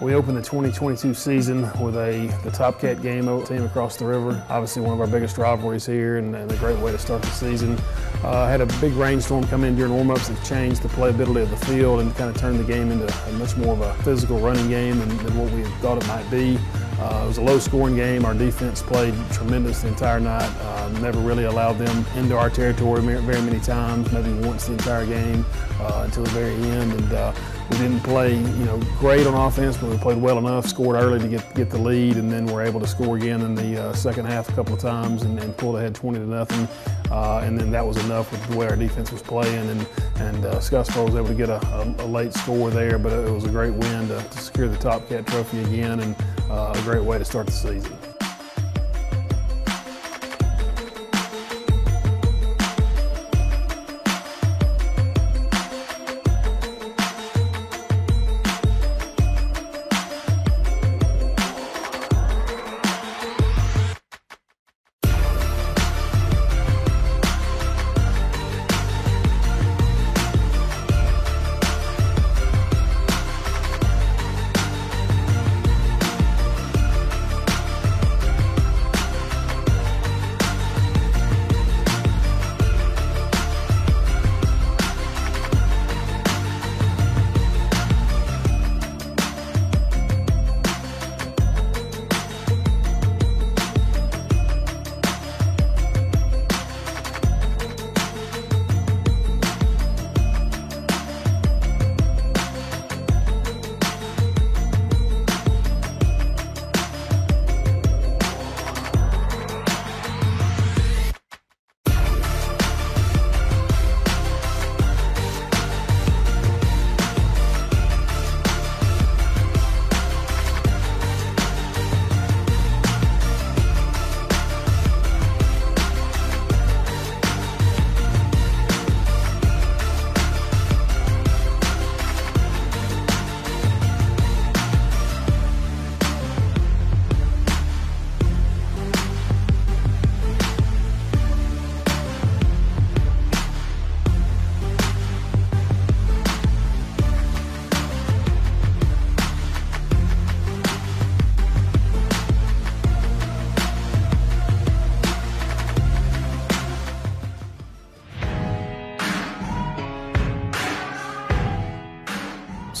We opened the 2022 season with a the Top Cat game team across the river. Obviously one of our biggest rivalries here and, and a great way to start the season. Uh, had a big rainstorm come in during warm-ups that changed the playability of the field and kind of turned the game into a much more of a physical running game than, than what we thought it might be. Uh, it was a low-scoring game. Our defense played tremendous the entire night. Uh, never really allowed them into our territory very many times, maybe once the entire game uh, until the very end. And uh, we didn't play, you know, great on offense, but we played well enough, scored early to get get the lead, and then were able to score again in the uh, second half a couple of times and, and pulled ahead 20 to nothing. Uh, and then that was enough with the way our defense was playing, and and uh, Scottsboro was able to get a, a, a, late score there, but it was a great win to, to secure the Top Cat Trophy again, and uh, a great way to start the season.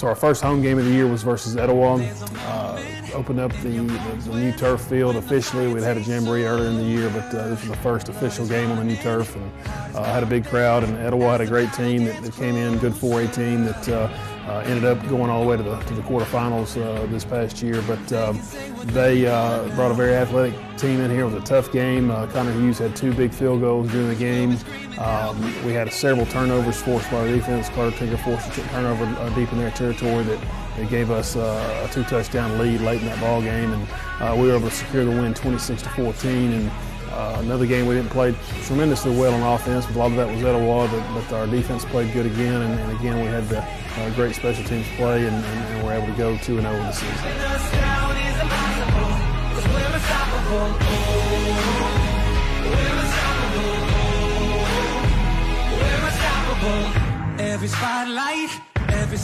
Our first home game of the year was versus Etowah. Uh, opened up the, the, the, new turf field officially. We'd had a jamboree earlier in the year, but uh, this was the first official game on the new turf, and uh, had a big crowd. And Etowah had a great team that, that came in, good 4A team that uh, ended up going all the way to the, to the quarterfinals uh, this past year, but um, they uh, brought a very athletic team in here. It was a tough game. Uh, Connor Hughes had two big field goals during the game. Um, we had several turnovers forced by our defense. Carter Tinker forced a turnover uh, deep in their territory that, that gave us uh, a two-touchdown lead late in that ball game, and we were able to secure the win 26 to 14. And uh, another game we didn't play tremendously well on offense, but a lot of that was Etowah, but, but our defense played good again, and, and again we had the uh, great special teams play, and, and, and we're able to go 2 0 in the season. Every spotlight, every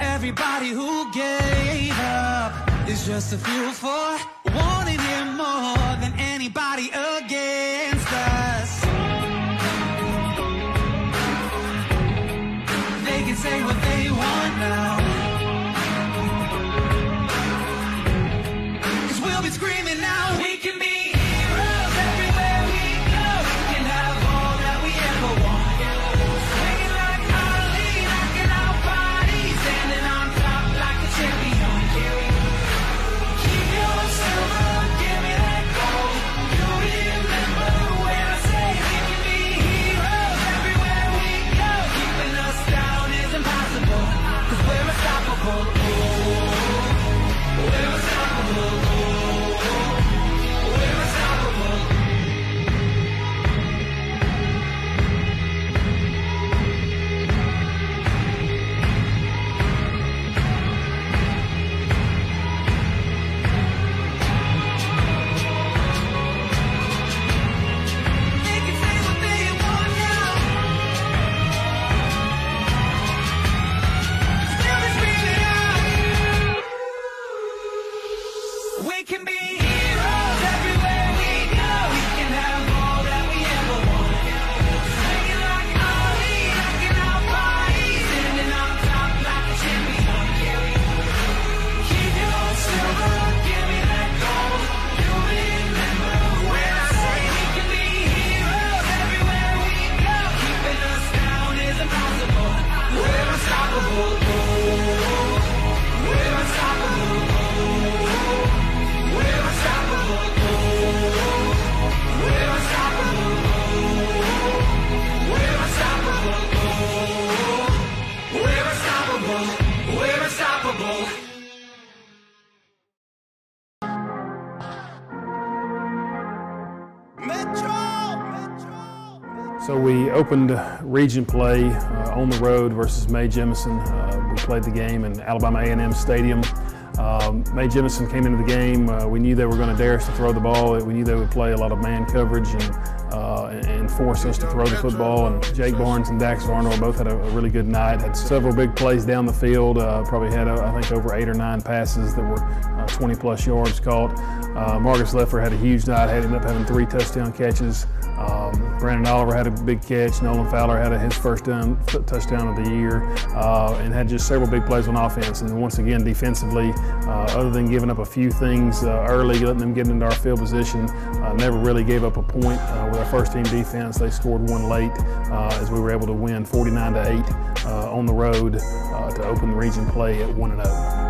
everybody who gave up is just a fuel for wanting him more than anybody against say what opened region play uh, on the road versus Mae Jemison. Uh, we played the game in Alabama A&M Stadium. Um, Mae Jemison came into the game. Uh, we knew they were going to dare us to throw the ball. We knew they would play a lot of man coverage and, uh, and force us to throw the football. And Jake Barnes and Dax Varnor both had a, a, really good night. Had several big plays down the field. Uh, probably had, uh, I think, over eight or nine passes that were uh, 20 plus yards caught. Marcus Leffler had a huge night. Had ended up having three touchdown catches. Um, Brandon Oliver had a big catch. Nolan Fowler had a, his first down, touchdown of the year uh, and had just several big plays on offense. And once again, defensively, uh, other than giving up a few things uh, early, letting them get into our field position, uh, never really gave up a point uh, with our first team defense. They scored one late uh, as we were able to win 49 to 8 on the road to open the region play at 1 0.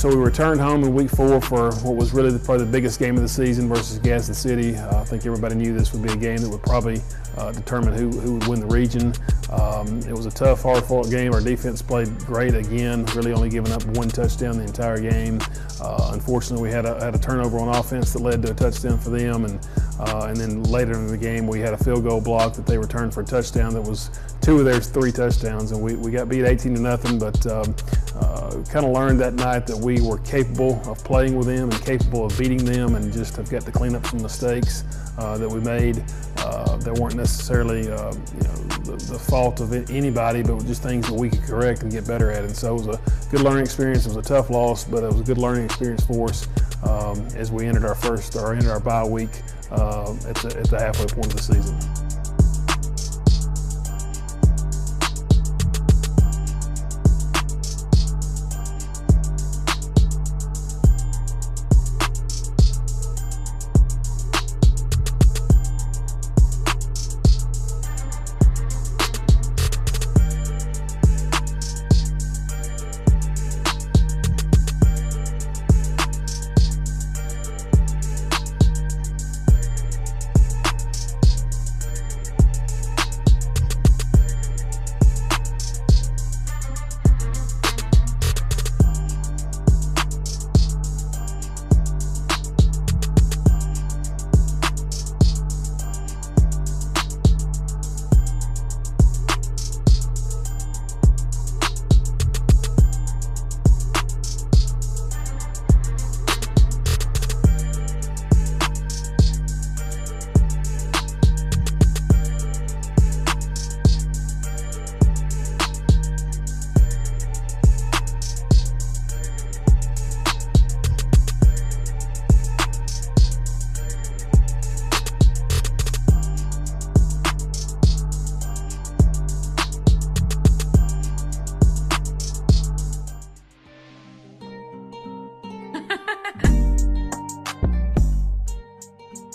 So we returned home in week four for what was really probably the biggest game of the season versus Gadsden City. Uh, I think everybody knew this would be a game that would probably uh, determine who, who would win the region. Um, it was a tough, hard-fought game. Our defense played great again, really only giving up one touchdown the entire game. Uh, unfortunately, we had a, had a turnover on offense that led to a touchdown for them, and uh, and then later in the game, we had a field goal block that they returned for a touchdown that was two of their three touchdowns, and we, we got beat 18 to nothing. But um, uh, kind of learned that night that we were capable of playing with them and capable of beating them, and just have got to clean up some mistakes uh, that we made uh, that weren't necessarily uh, you know the, the, fault of anybody, but just things that we could correct and get better at. And so it was a good learning experience. It was a tough loss, but it was a good learning experience for us um, as we entered our first or entered our bye week uh, at, the, at the halfway point of the season.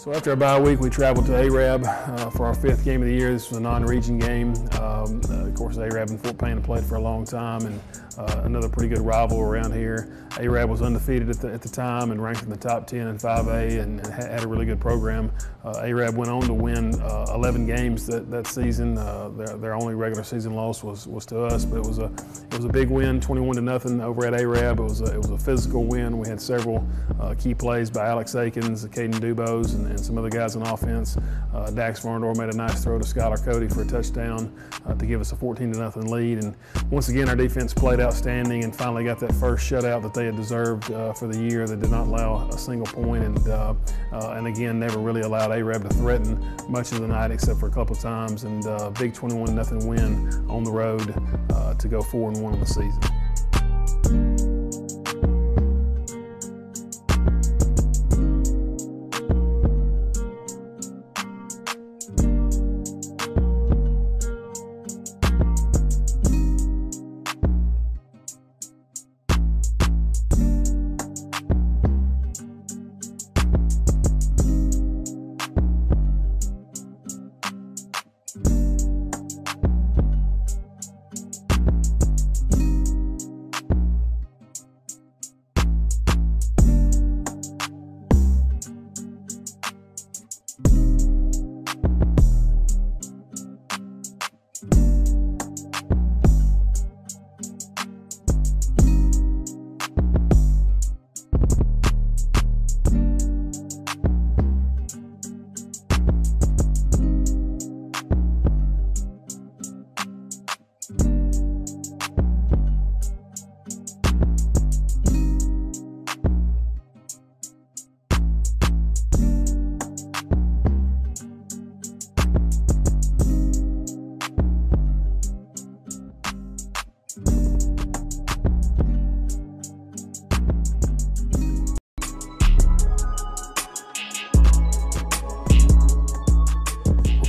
So after our bye week, we traveled to Arab uh, for our fifth game of the year. This was a non-region game. Um, uh, of course, Arab and Fort Payne have played for a long time, and uh, another pretty good rival around here. Arab was undefeated at the, at the time and ranked in the top 10 in 5A and had a really good program. Uh, Arab went on to win uh, 11 games that, that season. Uh, their, their only regular season loss was, was to us, but it was a it was a big win, 21 to nothing over at Arab. It was a, it was a physical win. We had several key plays by Alex Akins, Caden Dubose, and, and, some other guys on offense. Dax Varnor made a nice throw to Skylar Cody for a touchdown to give us a 14 to nothing lead. And once again, our defense played outstanding and finally got that first shutout that they had deserved uh, for the year. They did not allow a single point and, uh, uh, and again, never really allowed Arab to threaten much of the night except for a couple of times. And uh, big 21 0 win on the road uh, to go 4 and 1 in the season.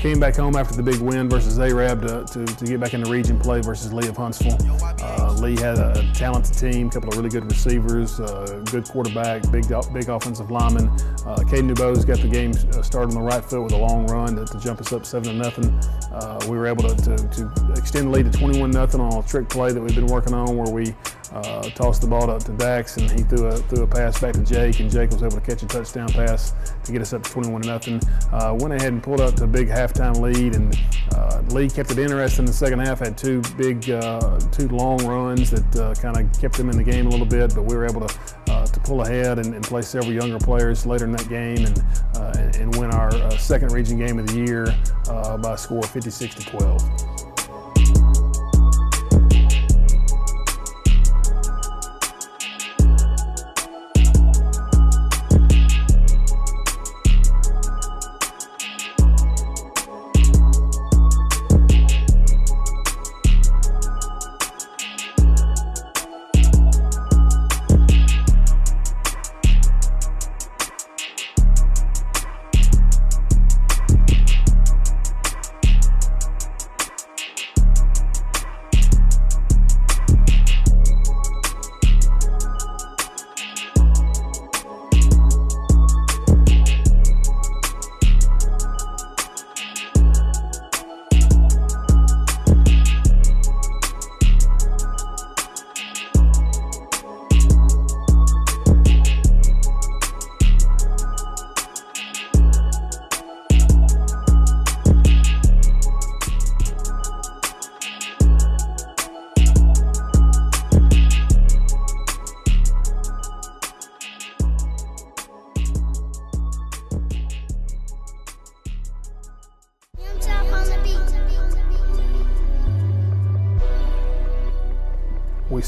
Came back home after the big win versus Arab to, to, to get back into region play versus Lee of Huntsville. Uh, Lee had a talented team, a couple of really good receivers, uh, good quarterback, big big offensive lineman. Uh, Caden Dubose got the game uh, started on the right foot with a long run to, to jump us up seven to nothing. Uh, we were able to, to, to extend the lead to 21 nothing on a trick play that we've been working on where we uh, tossed the ball to, to Dax and he threw a threw a pass back to Jake and Jake was able to catch a touchdown pass to get us up to 21 to nothing. Uh, went ahead and pulled up to a big halftime lead and uh, Lee kept it interesting in the second half. Had two big, uh, two long runs that uh, kind of kept them in the game a little bit, but we were able to uh, to pull ahead and, and, play several younger players later in that game and and, and, win our second region game of the year by a score of 56 to 12.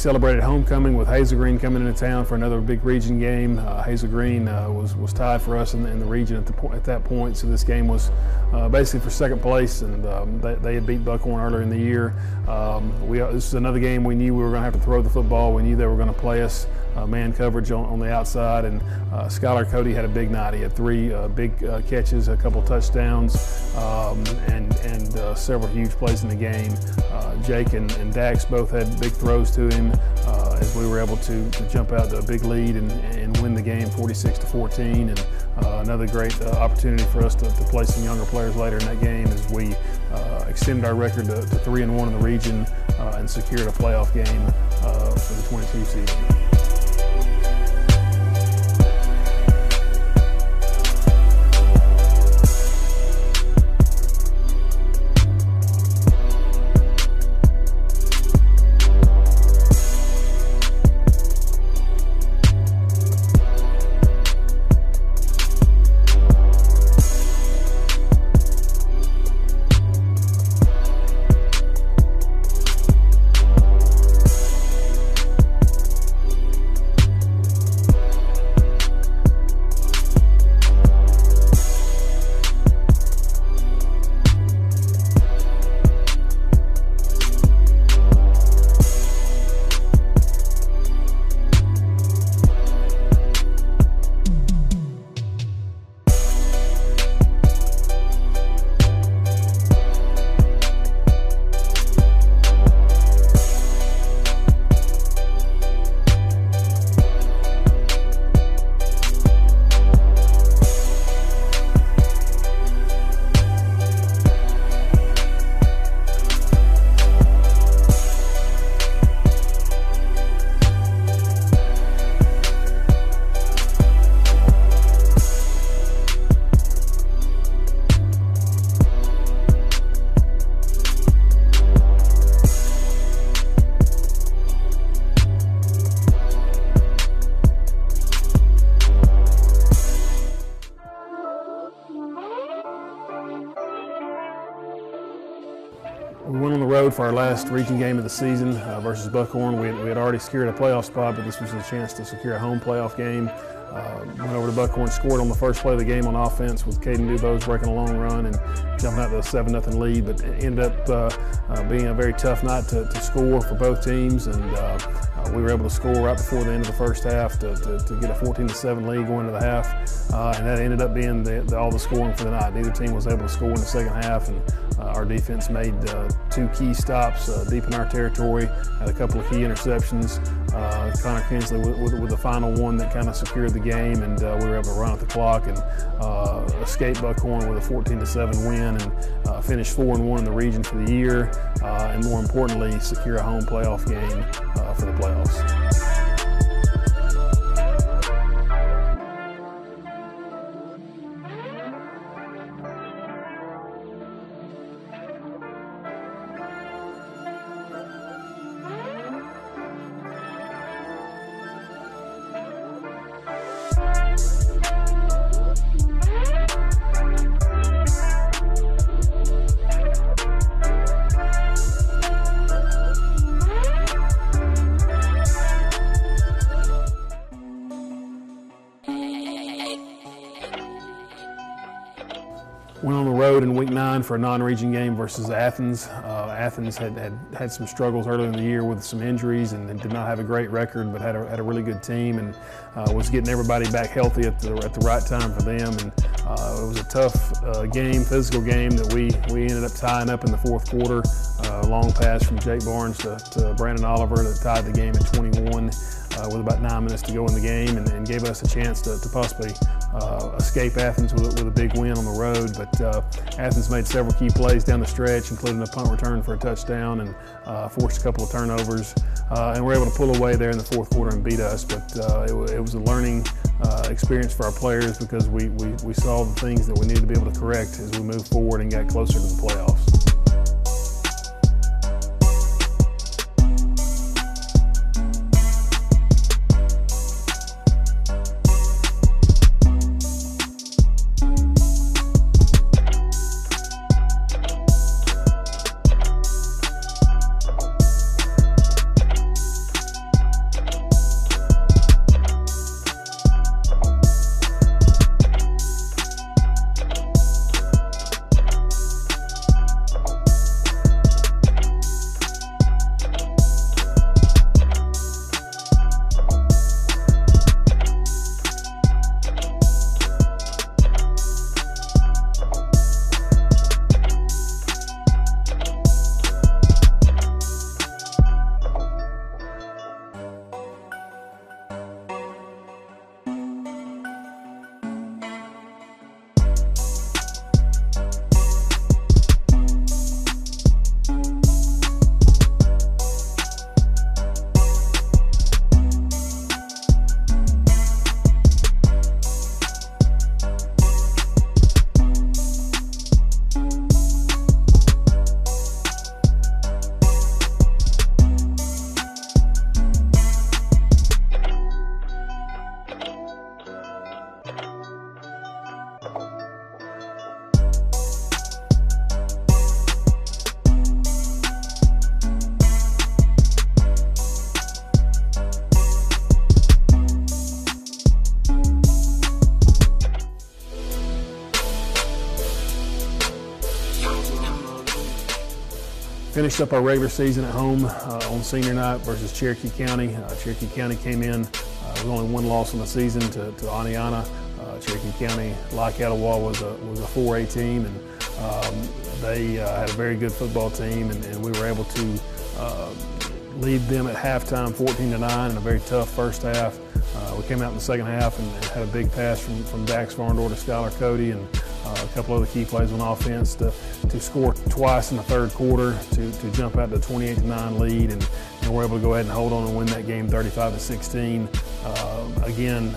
Celebrated homecoming with Hazel Green coming into town for another big region game. Uh, Hazel Green uh, was, was tied for us in the, in the region at, the po- at that point, so this game was uh, basically for second place, and um, they, they, had beat Buckhorn earlier in the year. Um, we, this is another game we knew we were going to have to throw the football. We knew they were going to play us uh, man coverage on, on, the outside, and uh, Skylar Cody had a big night. He had three uh, big catches, a couple touchdowns, um, and, and several huge plays in the game. Jake and, and Dax both had big throws to him uh, as we were able to, to, jump out to a big lead and, and win the game 46 to 14. And uh, another great uh, opportunity for us to, to, play some younger players later in that game as we uh, extended our record to, to, three and one in the region uh, and secured a playoff game uh, for the 22 season. For our last region game of the season uh, versus Buckhorn. We had, we had, already secured a playoff spot, but this was a chance to secure a home playoff game. Uh, went over to Buckhorn, scored on the first play of the game on offense with Caden Dubose breaking a long run and jumping out to a 7 0 lead, but ended up uh, uh, being a very tough night to, to score for both teams. And uh, uh, we were able to score right before the end of the first half to, to, to get a 14 7 lead going into the half. Uh, and that ended up being the, the, all the scoring for the night. Neither team was able to score in the second half, and our defense made two key stops deep in our territory, had a couple of key interceptions. Connor Kinsley with, with, with, the final one that kind of secured the game, and we were able to run at the clock and escape Buckhorn with a 14 7 win and uh, finish four and one in the region for the year, uh, and more importantly, secure a home playoff game uh, for the playoffs. Week nine for a non-region game versus Athens. Uh, Athens had, had had some struggles early in the year with some injuries and, and, did not have a great record, but had a, had a really good team and uh, was getting everybody back healthy at the, at the right time for them. And uh, it was a tough uh, game, physical game that we, we ended up tying up in the fourth quarter. Uh, long pass from Jake Barnes to, to Brandon Oliver that tied the game at 21 uh, with about nine minutes to go in the game and, and gave us a chance to, to possibly uh, escape Athens with, with, a big win on the road. But uh, Athens made several key plays down the stretch, including a punt return for a touchdown and uh, forced a couple of turnovers. Uh, and were able to pull away there in the fourth quarter and beat us. But uh, it, it, was a learning experience for our players because we, we, we saw the things that we needed to be able to correct as we moved forward and got closer to the playoffs. Finished up our regular season at home uh, on senior night versus Cherokee County. Uh, Cherokee County came in uh, with only one loss in the season to, to Aniana. Uh, Cherokee County, like Etowah, was a, was a 4A team, and um, they uh, had a very good football team, and, and we were able to lead them at halftime 14 to 9 in a very tough first half. Uh, we came out in the second half and, and, had a big pass from, from Dax Varnor to Skylar Cody and uh, a couple other key plays on offense to, to score twice in the third quarter to, to jump out to a 28 to 9 lead and, and we're able to go ahead and hold on and win that game 35 to 16. Uh, again,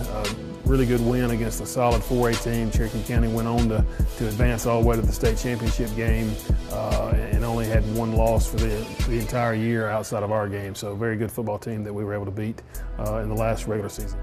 really good win against a solid 4A team. Cherokee County went on to, to advance all the way to the state championship game uh, and only had one loss for the, the entire year outside of our game. So, a very good football team that we were able to beat uh, in the last regular season.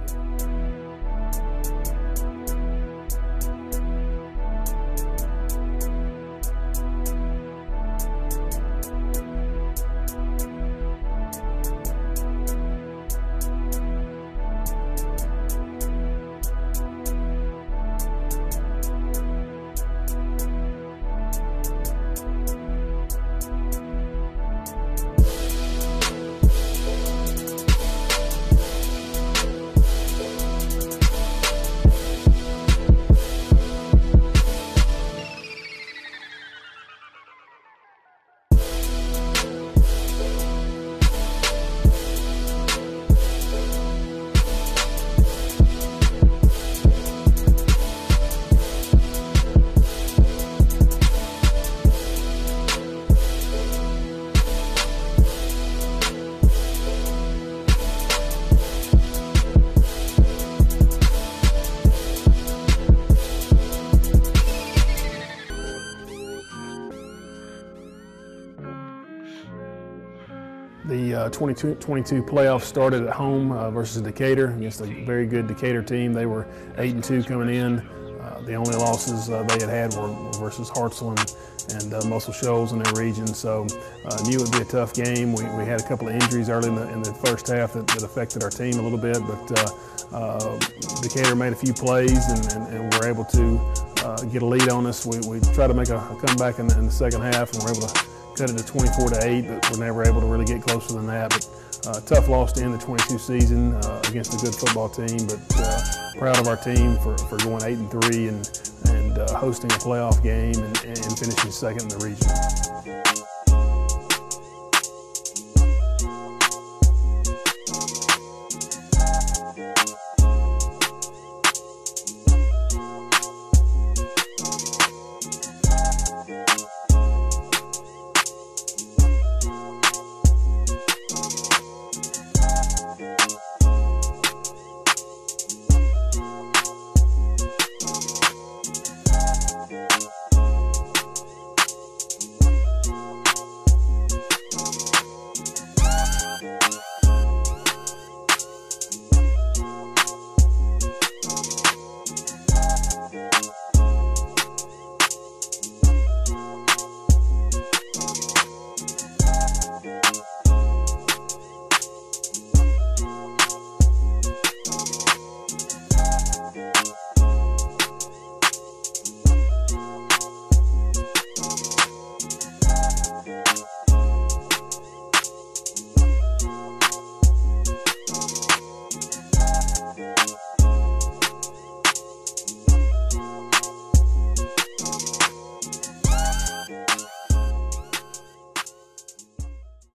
Uh, 22, 22 playoffs started at home uh, versus Decatur against a very good Decatur team. They were 8 and 2 coming in. Uh, the only losses uh, they had had were versus Hartselle and, uh, Muscle Shoals in their region. So uh, knew it would be a tough game. We, we had a couple of injuries early in the, in the first half that, that, affected our team a little bit, but Decatur made a few plays and, and, and were able to get a lead on us. We, we tried to make a, a comeback in the, in the second half and were able to cut it to 24 to 8, but we're never able to really get closer than that. But uh, tough loss to end the 22 season uh, against a good football team, but uh, proud of our team for, for going 8 and 3 and, and uh, hosting a playoff game and, and finishing second in the region.